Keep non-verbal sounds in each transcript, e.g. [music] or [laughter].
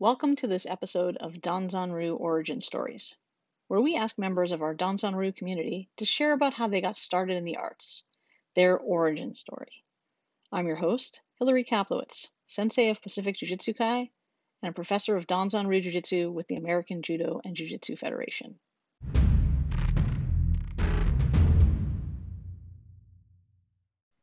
Welcome to this episode of Danzanryu Origin Stories, where we ask members of our Danzanryu community to share about how they got started in the arts, their origin story. I'm your host, Hillary Kaplowitz, sensei of Pacific Jiu-Jitsu Kai and a professor of Danzanryu Jiu-Jitsu with the American Judo and Jiu-Jitsu Federation.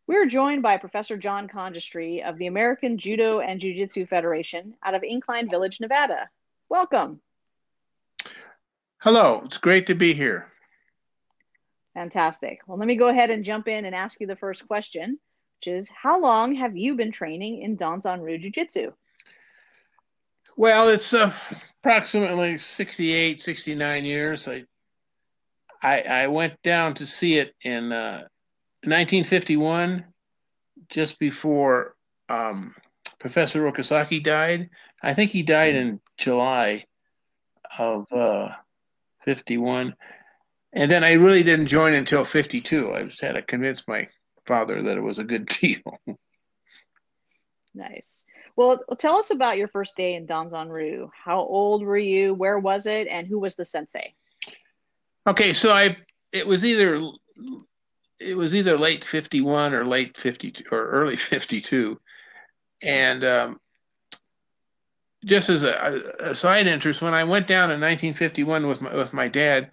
We're joined by Professor John Congistre of the American Judo and Jiu Jitsu Federation out of Incline Village, Nevada. Welcome. Hello, it's great to be here. Fantastic. Well, let me go ahead and jump in and ask you the first question, which is How long have you been training in Danzanryu Jiu Jitsu? Well, it's uh, approximately 68, 69 years. I, I, I went down to see it in uh, 1951, just before um, Professor Okazaki died. I think he died in July of uh, 51. And then I really didn't join until 52. I just had to convince my father that it was a good [laughs] deal. nice. Well, tell us about your first day in Danzanryu. How old were you? Where was it? And who was the sensei? Okay, so I it was either it was either late 51 or late 52 or early [laughs] 52 and um, just as a, a, side interest when i went down in 1951 with my with my dad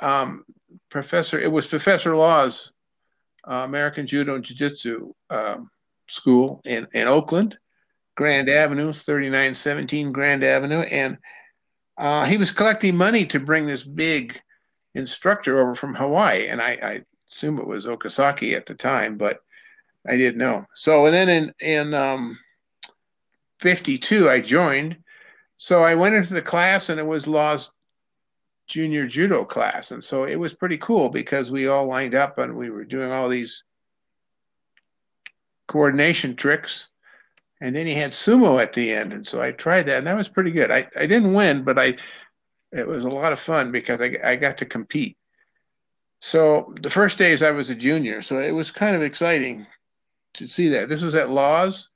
um, professor it was professor law's uh, american judo and jiu-jitsu um, school in, in oakland grand avenue 3917 grand avenue. And uh, he was collecting money to bring this big instructor over from hawaii. And I, I assume it was Okazaki at the time, but I didn't know. So and then in in um, 52 I joined. So I went into the class and it was Law's junior judo class, and so it was pretty cool because we all lined up and we were doing all these coordination tricks. And then he had sumo at the end, and so I tried that, and that was pretty good. I, I didn't win, but I it was a lot of fun because I, I got to compete. So the first days I was a junior, so it was kind of exciting to see that. This was at Laws,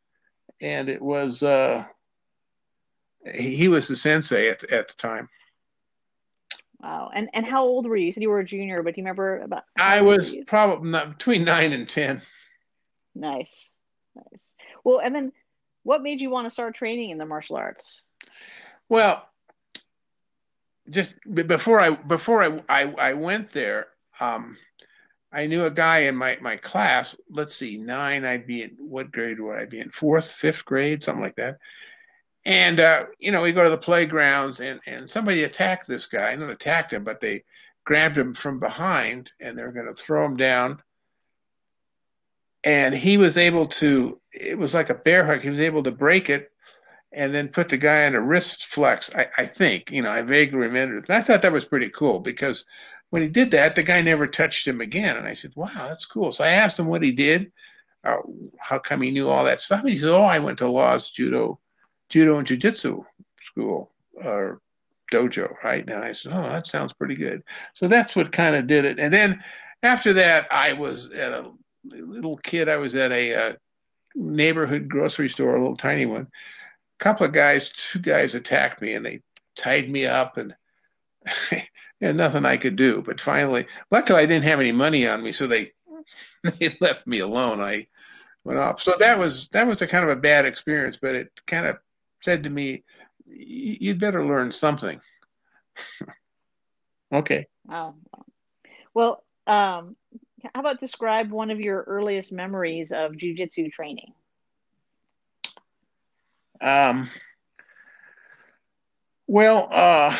and it was uh, he, he was the sensei at at the time. Wow. And and how old were you? You said you were a junior, but do you remember about? I was probably not, between nine and ten. Nice, nice. Well, and then what made you want to start training in the martial arts? Well, just before I before I I, I went there, um, I knew a guy in my, my class, let's see, nine, I'd be in, what grade would I be in? Fourth, fifth grade, something like that. And, uh, you know, we go to the playgrounds and, and somebody attacked this guy. Not attacked him, but they grabbed him from behind and they're going to throw him down. And he was able to, it was like a bear hug. He was able to break it and then put the guy on a wrist flex. I, I think, you know, I vaguely remember. I thought that was pretty cool because when he did that, the guy never touched him again. And I said, wow, that's cool. So I asked him what he did, uh, how come he knew all that stuff. And he said, oh, I went to Law's Judo, Judo and Jiu-Jitsu school or dojo, right? And I said, oh, that sounds pretty good. So that's what kind of did it. And then after that, I was at a little kid. I was at a uh, neighborhood grocery store, a little tiny one. A couple of guys, two guys attacked me and they tied me up and [laughs] and nothing I could do. But finally, luckily I didn't have any money on me, so they [laughs] they left me alone. I went off. So that was that was a kind of a bad experience, but it kind of said to me, "You'd better learn something." [laughs] okay. Wow. Well, um, how about describe one of your earliest memories of jujitsu training? Um. Well, uh,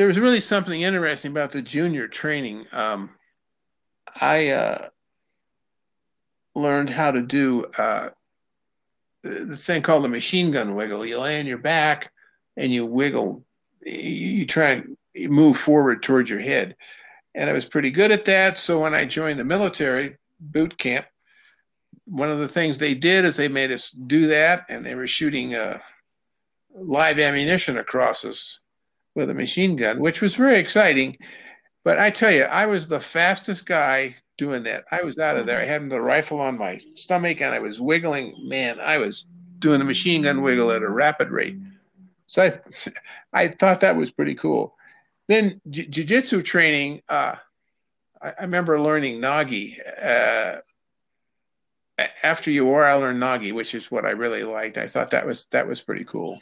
there was really something interesting about the junior training. Um, I uh, learned how to do uh, this thing called the machine gun wiggle. You lay on your back and you wiggle. You try and move forward towards your head. And I was pretty good at that. So when I joined the military boot camp, one of the things they did is they made us do that, and they were shooting uh, live ammunition across us with a machine gun, which was very exciting. But I tell you, I was the fastest guy doing that. I was out of there. I had the rifle on my stomach and I was wiggling. Man, I was doing the machine gun wiggle at a rapid rate. So I, [laughs] I thought that was pretty cool. Then jiu-jitsu training, uh, I, I, remember learning Nage. Uh, after Yawara, I learned Nage, which is what I really liked. I thought that was that was pretty cool.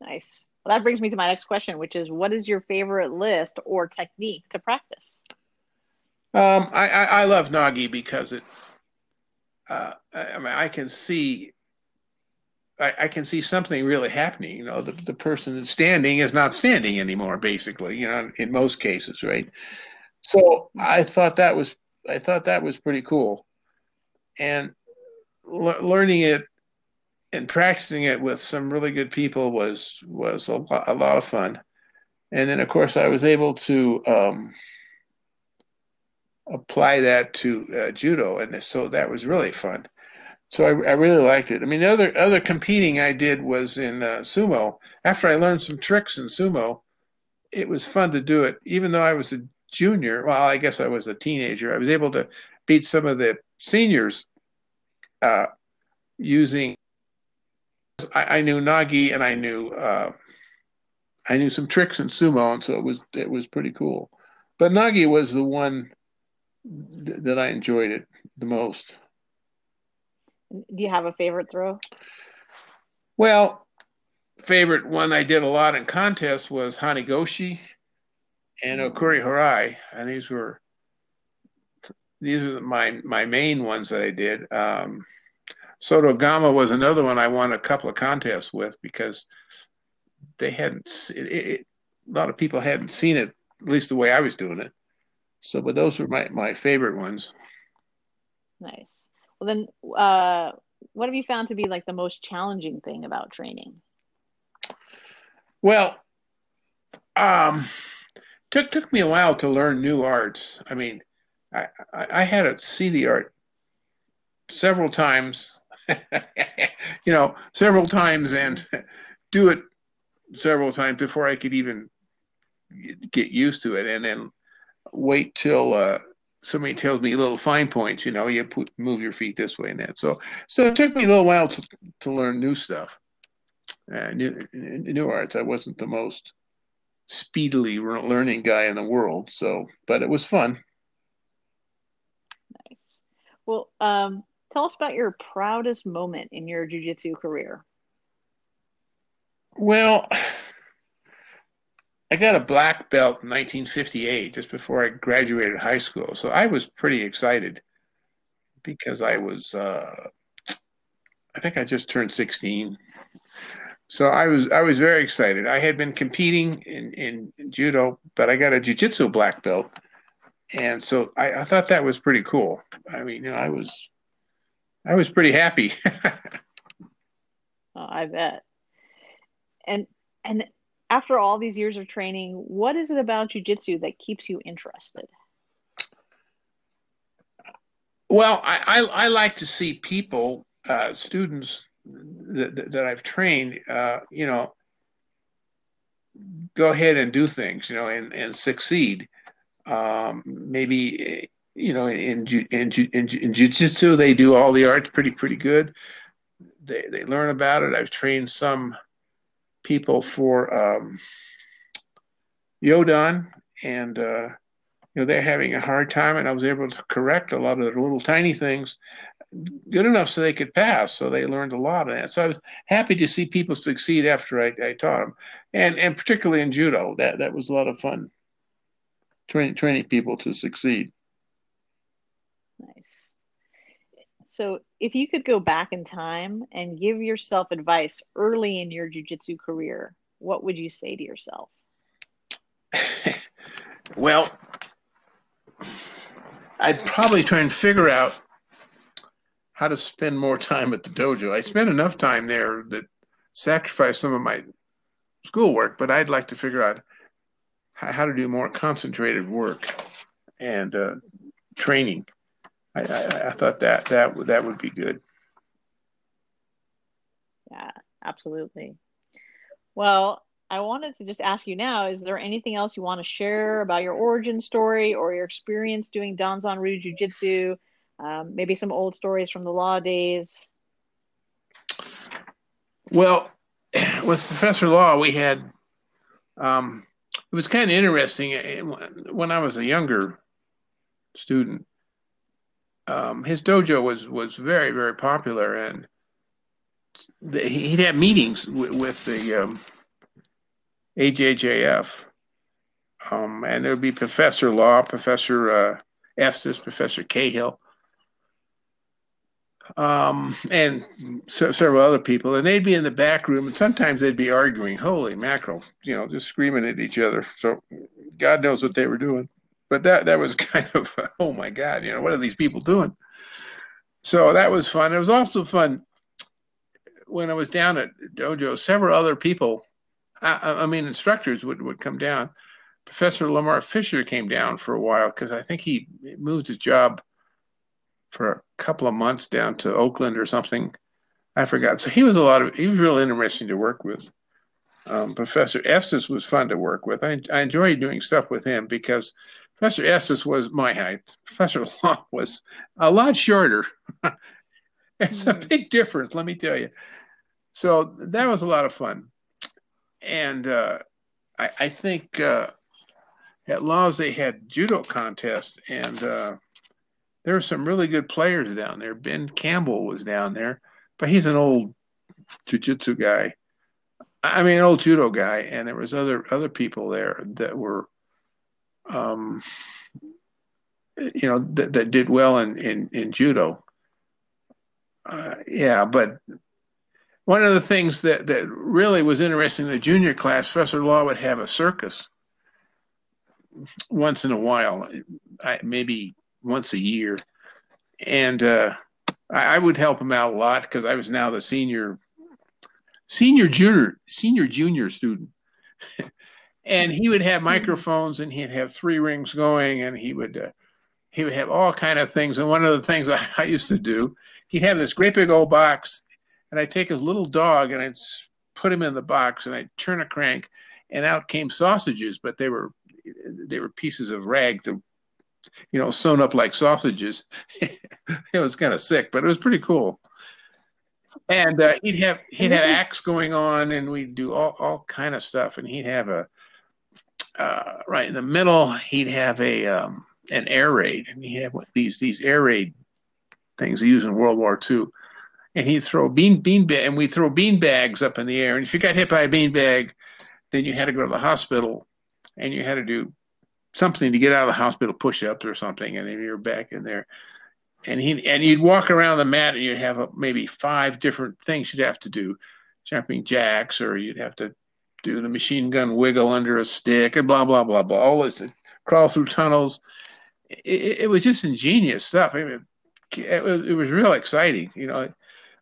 Nice. Well, that brings me to my next question, which is, what is your favorite list or technique to practice? Um, I, I, I love Nage because it. Uh, I mean, I can see I, I, can see something really happening. You know, the, the person that's standing is not standing anymore, basically, you know, in most cases, right? So I thought that was I thought that was pretty cool. And learning it and practicing it with some really good people was was a lot, a lot of fun. And then of course I was able to um, apply that to uh, judo and so that was really fun so I, I, really liked it. I mean, the other other competing I did was in uh, sumo. After I learned some tricks in sumo, it was fun to do it. Even though I was a junior, well, I guess I was a teenager. I was able to beat some of the seniors uh, using. I, I, knew nage and I knew uh, I knew some tricks in sumo, and so it was it was pretty cool. But nage was the one th- that I enjoyed it the most. Do you have a favorite throw? Well, favorite one I did a lot in contests was Hanegoshi and mm-hmm. Okuri Harai, and these were these were my my main ones that I did. Um, Soto Gama was another one I won a couple of contests with because they hadn't it, it, a lot of people hadn't seen it at least the way I was doing it. So, but those were my my favorite ones. Nice. Well, then, uh, what have you found to be like the most challenging thing about training? Well, um, took took me a while to learn new arts. I mean, I I, I had to see the art several times, [laughs] you know, several times, and do it several times before I could even get used to it, and then wait till uh, somebody tells me little fine points, you know, you put, move your feet this way and that. So, so it took me a little while to, to learn new stuff, uh, new, new arts. I wasn't the most speedily learning guy in the world, so, but it was fun. Nice. Well, um, tell us about your proudest moment in your jujitsu career. Well, I got a black belt in 1958, just before I graduated high school. So I was pretty excited because I was, uh, I think I just turned 16. So I was I was very excited. I had been competing in, in, in judo, but I got a jiu-jitsu black belt, and so I, I thought that was pretty cool. I mean, you know, I was I was pretty happy. [laughs] oh, I bet. And and after all these years of training, what is it about jujitsu that keeps you interested? Well, I, I, I like to see people, uh, students that, that I've trained, uh, you know, go ahead and do things, you know, and, and succeed. Um, maybe, you know, in, in, in, in, in jiu-jitsu, they do all the arts pretty, pretty good. They, they learn about it. I've trained some people for um, Yodan, and uh, you know they're having a hard time, and I was able to correct a lot of the little tiny things good enough so they could pass. So they learned a lot of that. So I was happy to see people succeed after I, I taught them, and and particularly in judo, that that was a lot of fun. Training training people to succeed. Nice. So, if you could go back in time and give yourself advice early in your jujitsu career, what would you say to yourself? [laughs] well, I'd probably try and figure out how to spend more time at the dojo. I spent enough time there that sacrificed some of my schoolwork, but I'd like to figure out how to do more concentrated work and uh, training. I, I, I thought that that that would be good. Yeah, absolutely. Well, I wanted to just ask you now: Is there anything else you want to share about your origin story or your experience doing Danzan Ryu Jiu Jitsu? Um, maybe some old stories from the law days. Well, [clears throat] with Professor Law, we had um, it was kind of interesting when I was a younger student. Um, his dojo was was very very popular, and he'd have meetings with, with the um, AJJF, um, and there would be Professor Law, Professor uh, Estes, Professor Cahill, um, and so, several other people, and they'd be in the back room, and sometimes they'd be arguing. Holy mackerel, you know, just screaming at each other. So God knows what they were doing. But that that was [laughs] kind of oh my God, you know, what are these people doing? So that was fun. It was also fun when I was down at dojo. Several other people, I, I mean, instructors would would come down. Professor Lamar Fisher came down for a while because I think he moved his job for a couple of months down to Oakland or something. I forgot. So he was a lot of he was really interesting to work with. Um, Professor Estes was fun to work with. I, I enjoyed doing stuff with him because Professor Estes was my height. Professor [laughs] Law was a lot shorter. [laughs] it's mm-hmm. a big difference, let me tell you. So that was a lot of fun. And uh, I, I, think uh, at Laws they had judo contest, and uh, there were some really good players down there. Ben Campbell was down there, but he's an old jiu-jitsu guy. I mean, an old judo guy, and there was other other people there that were, um, you know, that, that did well in in, in judo. Uh, yeah, but one of the things that that really was interesting in the junior class, Professor Law would have a circus once in a while, I, maybe once a year, and uh, I, I, would help him out a lot because I was now the senior, senior junior, senior junior student, [laughs] and he would have microphones and he'd have three rings going, and he would uh, he would have all kind of things. And one of the things [laughs] I, I used to do, he'd have this great big old box, and I'd take his little dog and I'd put him in the box, and I'd turn a crank, and out came sausages, but they were they were pieces of rag to you know, sewn up like sausages. [laughs] it was kind of sick, but it was pretty cool. And uh, he'd have he'd have acts going on, and we'd do all all kind of stuff. And he'd have a uh, right in the middle. He'd have a um, an air raid, and he had these these air raid things they used in World War II. And he'd throw bean bean and we'd throw bean bags up in the air. And if you got hit by a bean bag, then you had to go to the hospital, and you had to do something to get out of the hospital, push ups or something, and then you're back in there. And he and you'd walk around the mat, and you'd have a, maybe five different things you'd have to do, jumping jacks, or you'd have to do the machine gun wiggle under a stick, and blah blah blah blah. All this crawl through tunnels. It, it was just ingenious stuff. I mean, it, was, it was real exciting. You know,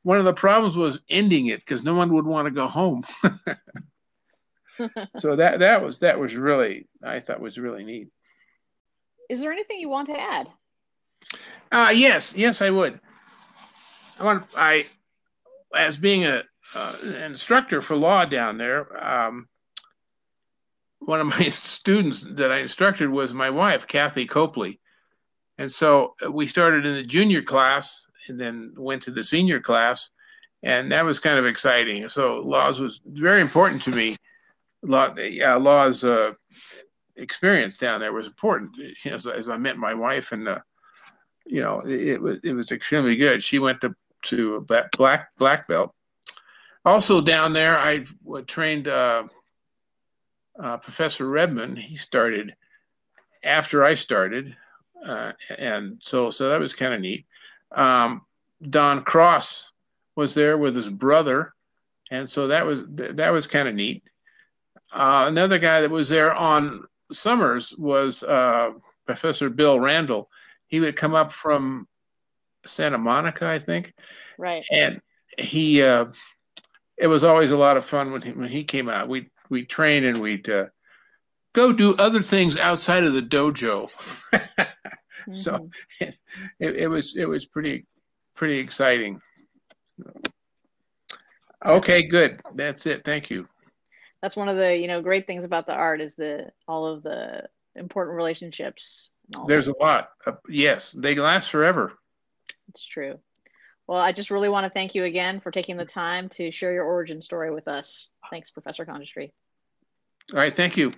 one of the problems was ending it because no one would want to go home. [laughs] so that that was that was really I thought was really neat. Is there anything you want to add? Uh yes, yes I would. I want I as being a uh, an instructor for law down there. Um, one of my [laughs] students that I instructed was my wife, Kathy Copley. And so we started in the junior class and then went to the senior class. And that was kind of exciting. So laws was very important to me law, yeah, law's uh, experience down there was important. [laughs] As, as I met my wife, and uh, you know, it, was it was extremely good. She went to to black, black belt. Also down there, I trained uh, uh, Professor Redman. He started after I started, uh, and so so that was kind of neat. Um, Don Cross was there with his brother, and so that was that was kind of neat. Uh, another guy that was there on summers was uh, Professor Bill Randall. He would come up from Santa Monica, I think. Right. And he, uh, it was always a lot of fun when he, when he came out. We we train and we'd uh, go do other things outside of the dojo. [laughs] mm-hmm. So it, it was it was pretty pretty exciting. Okay, good. That's it. Thank you that's one of the you know great things about the art is the all of the important relationships there's that. a lot uh, yes they last forever it's true Well, I just really want to thank you again for taking the time to share your origin story with us. Thanks, Professor Congistre. All right, thank you.